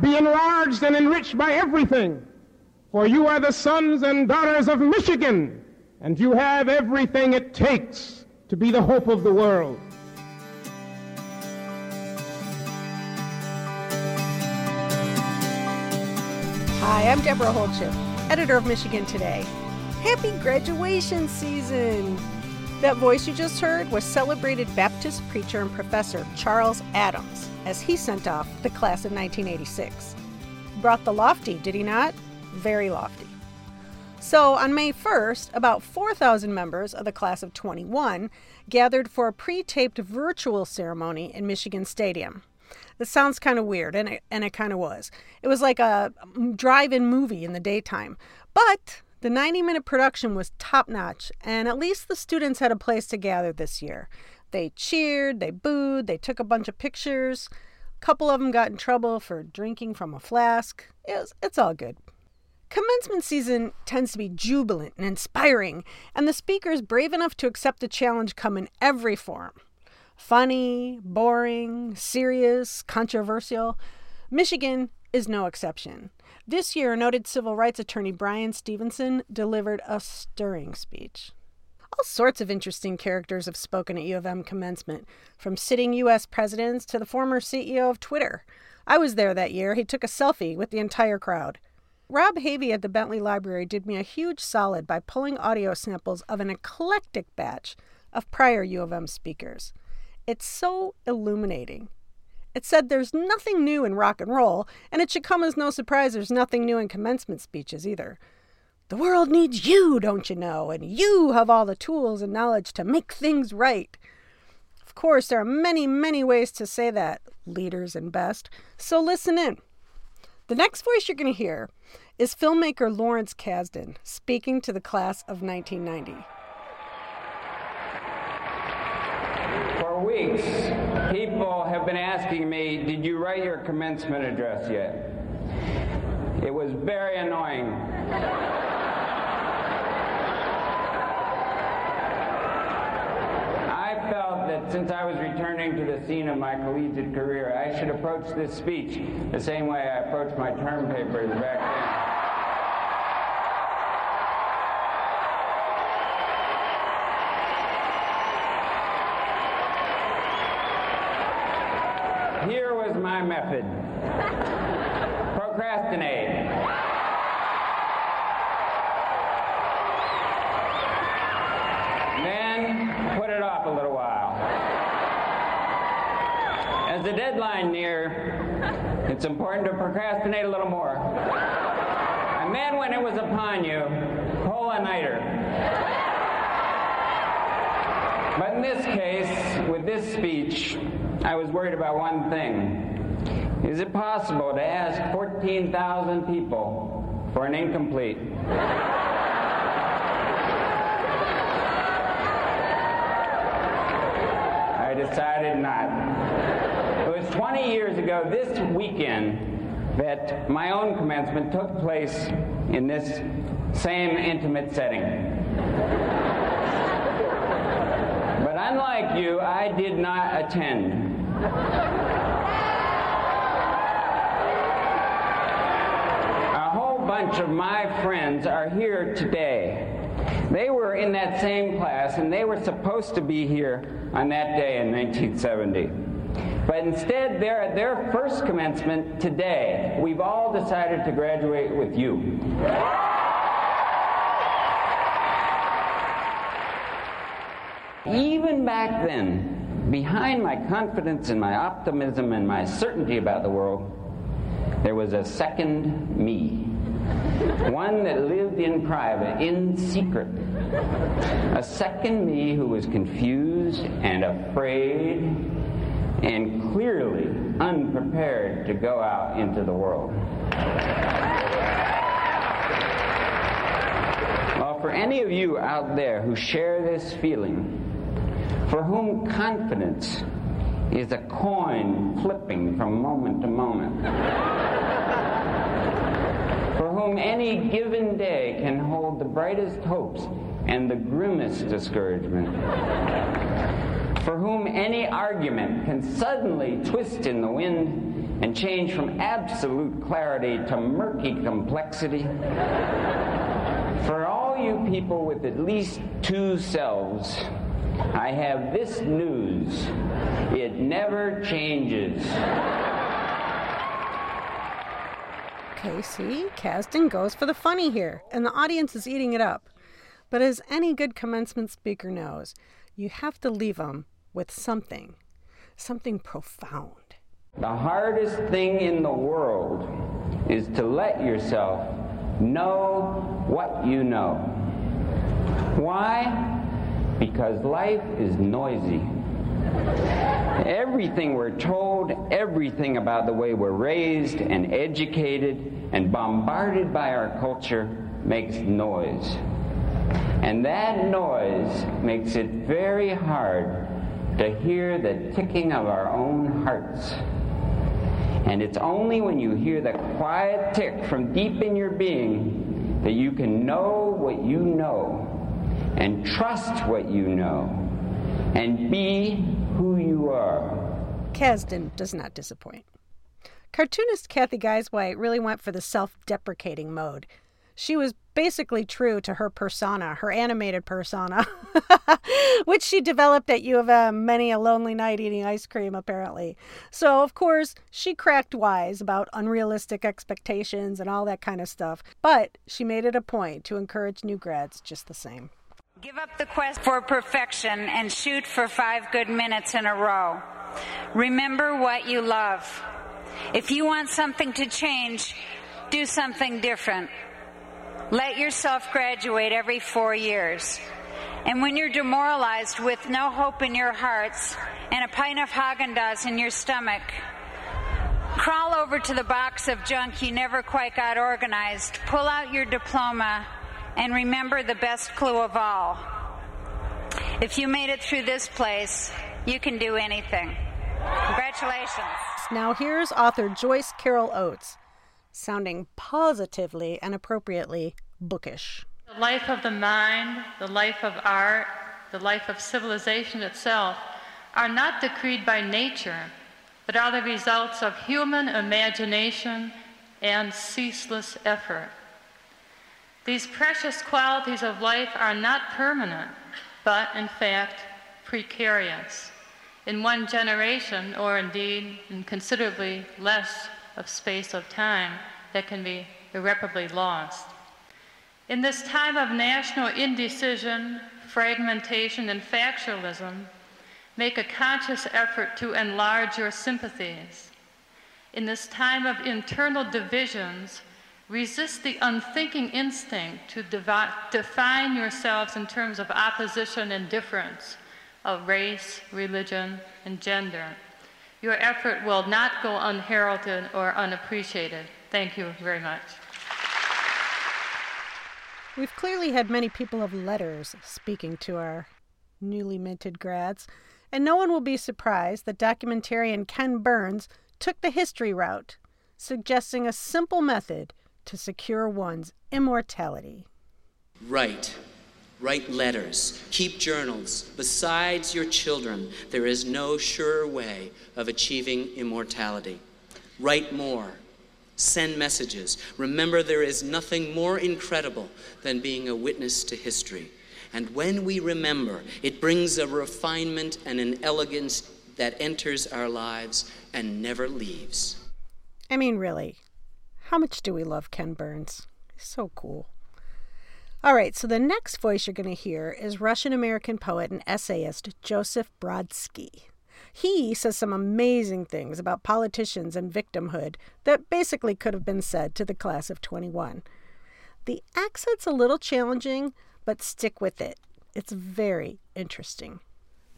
be enlarged and enriched by everything. For you are the sons and daughters of Michigan, and you have everything it takes to be the hope of the world. Hi, I'm Deborah Holdship, editor of Michigan Today. Happy graduation season! That voice you just heard was celebrated Baptist preacher and professor Charles Adams as he sent off the class of 1986. Brought the lofty, did he not? Very lofty. So, on May 1st, about 4,000 members of the class of 21 gathered for a pre taped virtual ceremony in Michigan Stadium. This sounds kind of weird, and it, and it kind of was. It was like a mm, drive in movie in the daytime. But the 90 minute production was top notch, and at least the students had a place to gather this year. They cheered, they booed, they took a bunch of pictures. A couple of them got in trouble for drinking from a flask. It was, it's all good. Commencement season tends to be jubilant and inspiring, and the speakers brave enough to accept the challenge come in every form funny, boring, serious, controversial. Michigan is no exception. This year, noted civil rights attorney Bryan Stevenson delivered a stirring speech. All sorts of interesting characters have spoken at U of M commencement, from sitting U.S. presidents to the former CEO of Twitter. I was there that year. He took a selfie with the entire crowd. Rob Havey at the Bentley Library did me a huge solid by pulling audio samples of an eclectic batch of prior U of M speakers. It's so illuminating. It said there's nothing new in rock and roll, and it should come as no surprise there's nothing new in commencement speeches either. The world needs you, don't you know, and you have all the tools and knowledge to make things right. Of course, there are many, many ways to say that, leaders and best, so listen in. The next voice you're going to hear is filmmaker Lawrence Kasdan speaking to the class of 1990. For weeks, People have been asking me, did you write your commencement address yet? It was very annoying. I felt that since I was returning to the scene of my collegiate career, I should approach this speech the same way I approached my term papers back then. Here was my method procrastinate. Then put it off a little while. As the deadline near, it's important to procrastinate a little more. And then when it was upon you, pull a nighter. But in this case, with this speech, I was worried about one thing. Is it possible to ask 14,000 people for an incomplete? I decided not. It was 20 years ago this weekend that my own commencement took place in this same intimate setting. But unlike you, I did not attend. Bunch of my friends are here today. They were in that same class and they were supposed to be here on that day in 1970. But instead, they're at their first commencement today. We've all decided to graduate with you. Even back then, behind my confidence and my optimism and my certainty about the world, there was a second me. One that lived in private, in secret. A second me who was confused and afraid and clearly unprepared to go out into the world. Well, for any of you out there who share this feeling, for whom confidence is a coin flipping from moment to moment, whom any given day can hold the brightest hopes and the grimmest discouragement, for whom any argument can suddenly twist in the wind and change from absolute clarity to murky complexity. For all you people with at least two selves, I have this news. It never changes. Okay, see? Kasdan goes for the funny here, and the audience is eating it up. But as any good commencement speaker knows, you have to leave them with something, something profound. The hardest thing in the world is to let yourself know what you know. Why? Because life is noisy. Everything we're told, everything about the way we're raised and educated and bombarded by our culture makes noise. And that noise makes it very hard to hear the ticking of our own hearts. And it's only when you hear the quiet tick from deep in your being that you can know what you know and trust what you know and be. Kasdan does not disappoint. Cartoonist Cathy Guisewite really went for the self deprecating mode. She was basically true to her persona, her animated persona, which she developed at U of M many a lonely night eating ice cream, apparently. So, of course, she cracked wise about unrealistic expectations and all that kind of stuff, but she made it a point to encourage new grads just the same. Give up the quest for perfection and shoot for five good minutes in a row. Remember what you love. If you want something to change, do something different. Let yourself graduate every four years. And when you're demoralized with no hope in your hearts and a pint of Haagen-Dazs in your stomach, crawl over to the box of junk you never quite got organized, pull out your diploma, and remember the best clue of all. If you made it through this place, you can do anything. Congratulations. Now here's author Joyce Carol Oates, sounding positively and appropriately bookish. The life of the mind, the life of art, the life of civilization itself are not decreed by nature, but are the results of human imagination and ceaseless effort. These precious qualities of life are not permanent, but in fact precarious. In one generation, or indeed in considerably less of space of time, that can be irreparably lost. In this time of national indecision, fragmentation, and factionalism, make a conscious effort to enlarge your sympathies. In this time of internal divisions, resist the unthinking instinct to define yourselves in terms of opposition and difference of race, religion, and gender. Your effort will not go unheralded or unappreciated. Thank you very much. We've clearly had many people of letters speaking to our newly minted grads, and no one will be surprised that documentarian Ken Burns took the history route, suggesting a simple method to secure one's immortality. Write. Write letters. Keep journals. Besides your children, there is no surer way of achieving immortality. Write more. Send messages. Remember, there is nothing more incredible than being a witness to history. And when we remember, it brings a refinement and an elegance that enters our lives and never leaves. I mean, really, how much do we love Ken Burns? He's so cool. All right, so the next voice you're going to hear is Russian American poet and essayist Joseph Brodsky. He says some amazing things about politicians and victimhood that basically could have been said to the class of 21. The accent's a little challenging, but stick with it. It's very interesting.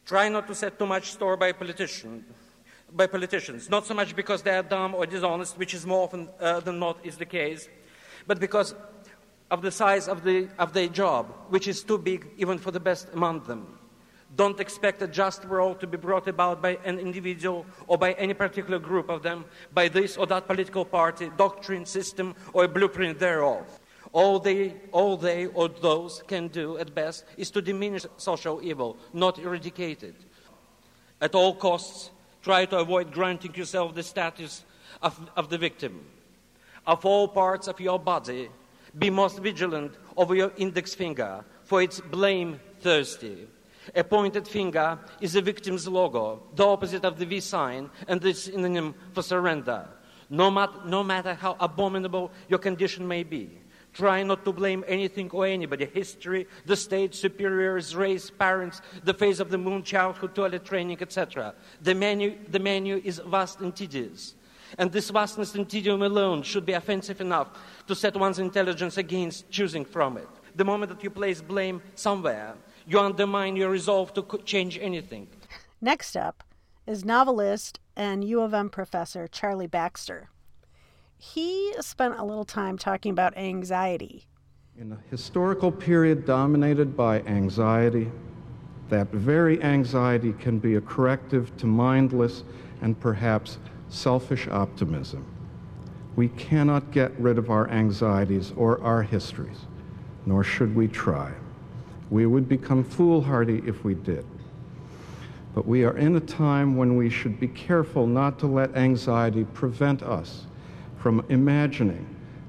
Try not to set too much store by politicians. By politicians, not so much because they are dumb or dishonest, which is more often uh, than not is the case, but because of the size of, the, of their job, which is too big even for the best among them. Don't expect a just world to be brought about by an individual or by any particular group of them, by this or that political party, doctrine, system, or a blueprint thereof. All they, all they or those can do at best is to diminish social evil, not eradicate it. At all costs, try to avoid granting yourself the status of, of the victim. Of all parts of your body, be most vigilant over your index finger, for it's blame thirsty. A pointed finger is the victim's logo, the opposite of the V sign, and the synonym for surrender. No, mat- no matter how abominable your condition may be, try not to blame anything or anybody history, the state, superiors, race, parents, the face of the moon, childhood, toilet training, etc. The menu, the menu is vast and tedious. And this vastness and tedium alone should be offensive enough to set one's intelligence against choosing from it. The moment that you place blame somewhere, you undermine your resolve to change anything. Next up is novelist and U of M professor Charlie Baxter. He spent a little time talking about anxiety. In a historical period dominated by anxiety, that very anxiety can be a corrective to mindless and perhaps selfish optimism. We cannot get rid of our anxieties or our histories, nor should we try. We would become foolhardy if we did. But we are in a time when we should be careful not to let anxiety prevent us from imagining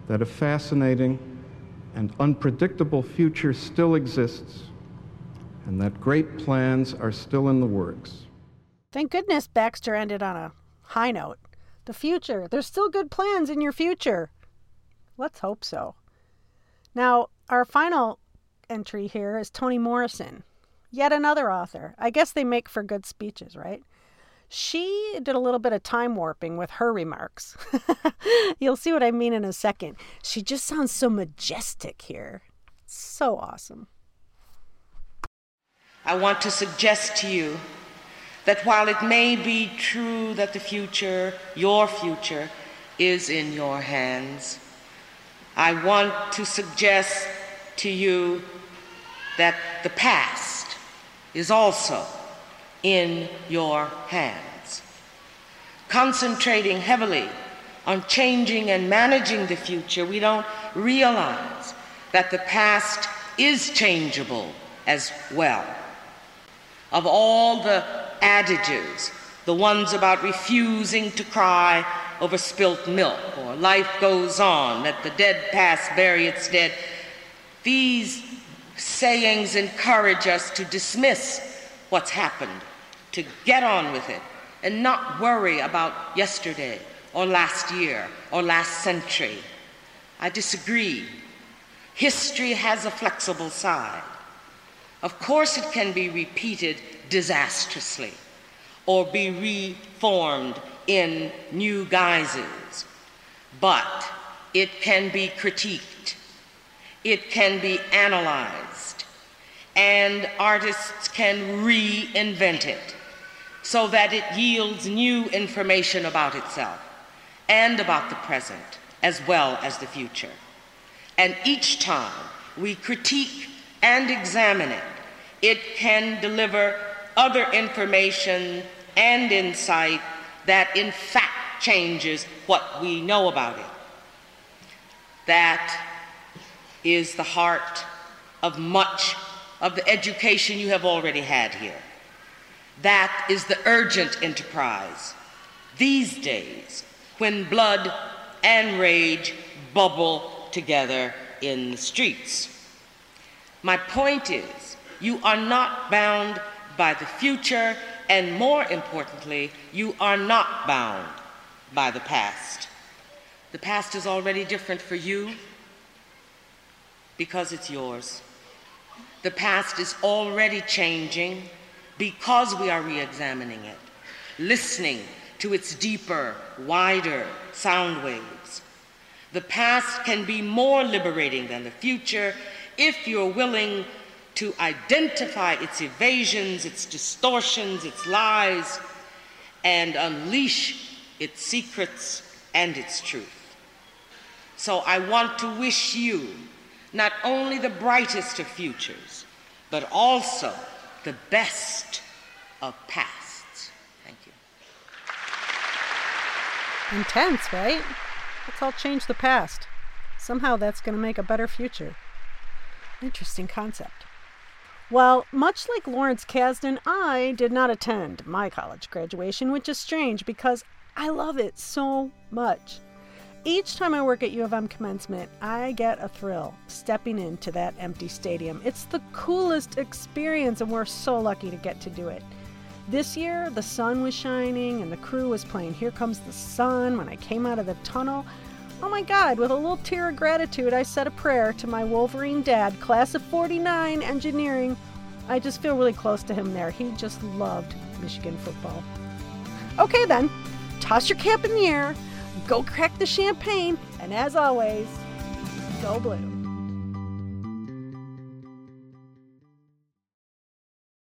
that a fascinating and unpredictable future still exists and that great plans are still in the works. Thank goodness Baxter ended on a high note. The future, there's still good plans in your future. Let's hope so. Now, our final entry here is Toni Morrison, yet another author. I guess they make for good speeches, right? She did a little bit of time warping with her remarks. You'll see what I mean in a second. She just sounds so majestic here. So awesome. I want to suggest to you that while it may be true that the future, your future, is in your hands, I want to suggest to you that the past is also in your hands. Concentrating heavily on changing and managing the future, we don't realize that the past is changeable as well. Of all the adages, the ones about refusing to cry over spilt milk or life goes on, let the dead past bury its dead, these sayings encourage us to dismiss what's happened, to get on with it, and not worry about yesterday or last year or last century. I disagree. History has a flexible side. Of course, it can be repeated disastrously or be reformed in new guises, but it can be critiqued, it can be analyzed and artists can reinvent it so that it yields new information about itself and about the present as well as the future. And each time we critique and examine it, it can deliver other information and insight that in fact changes what we know about it. That is the heart of much of the education you have already had here. That is the urgent enterprise these days when blood and rage bubble together in the streets. My point is, you are not bound by the future, and more importantly, you are not bound by the past. The past is already different for you because it's yours. The past is already changing because we are re examining it, listening to its deeper, wider sound waves. The past can be more liberating than the future if you're willing to identify its evasions, its distortions, its lies, and unleash its secrets and its truth. So I want to wish you not only the brightest of futures, but also the best of pasts. Thank you. Intense, right? Let's all change the past. Somehow that's going to make a better future. Interesting concept. Well, much like Lawrence Kasdan, I did not attend my college graduation, which is strange because I love it so much. Each time I work at U of M commencement, I get a thrill stepping into that empty stadium. It's the coolest experience, and we're so lucky to get to do it. This year, the sun was shining and the crew was playing Here Comes the Sun when I came out of the tunnel. Oh my God, with a little tear of gratitude, I said a prayer to my Wolverine dad, class of 49, engineering. I just feel really close to him there. He just loved Michigan football. Okay, then, toss your cap in the air go crack the champagne, and as always, go blue.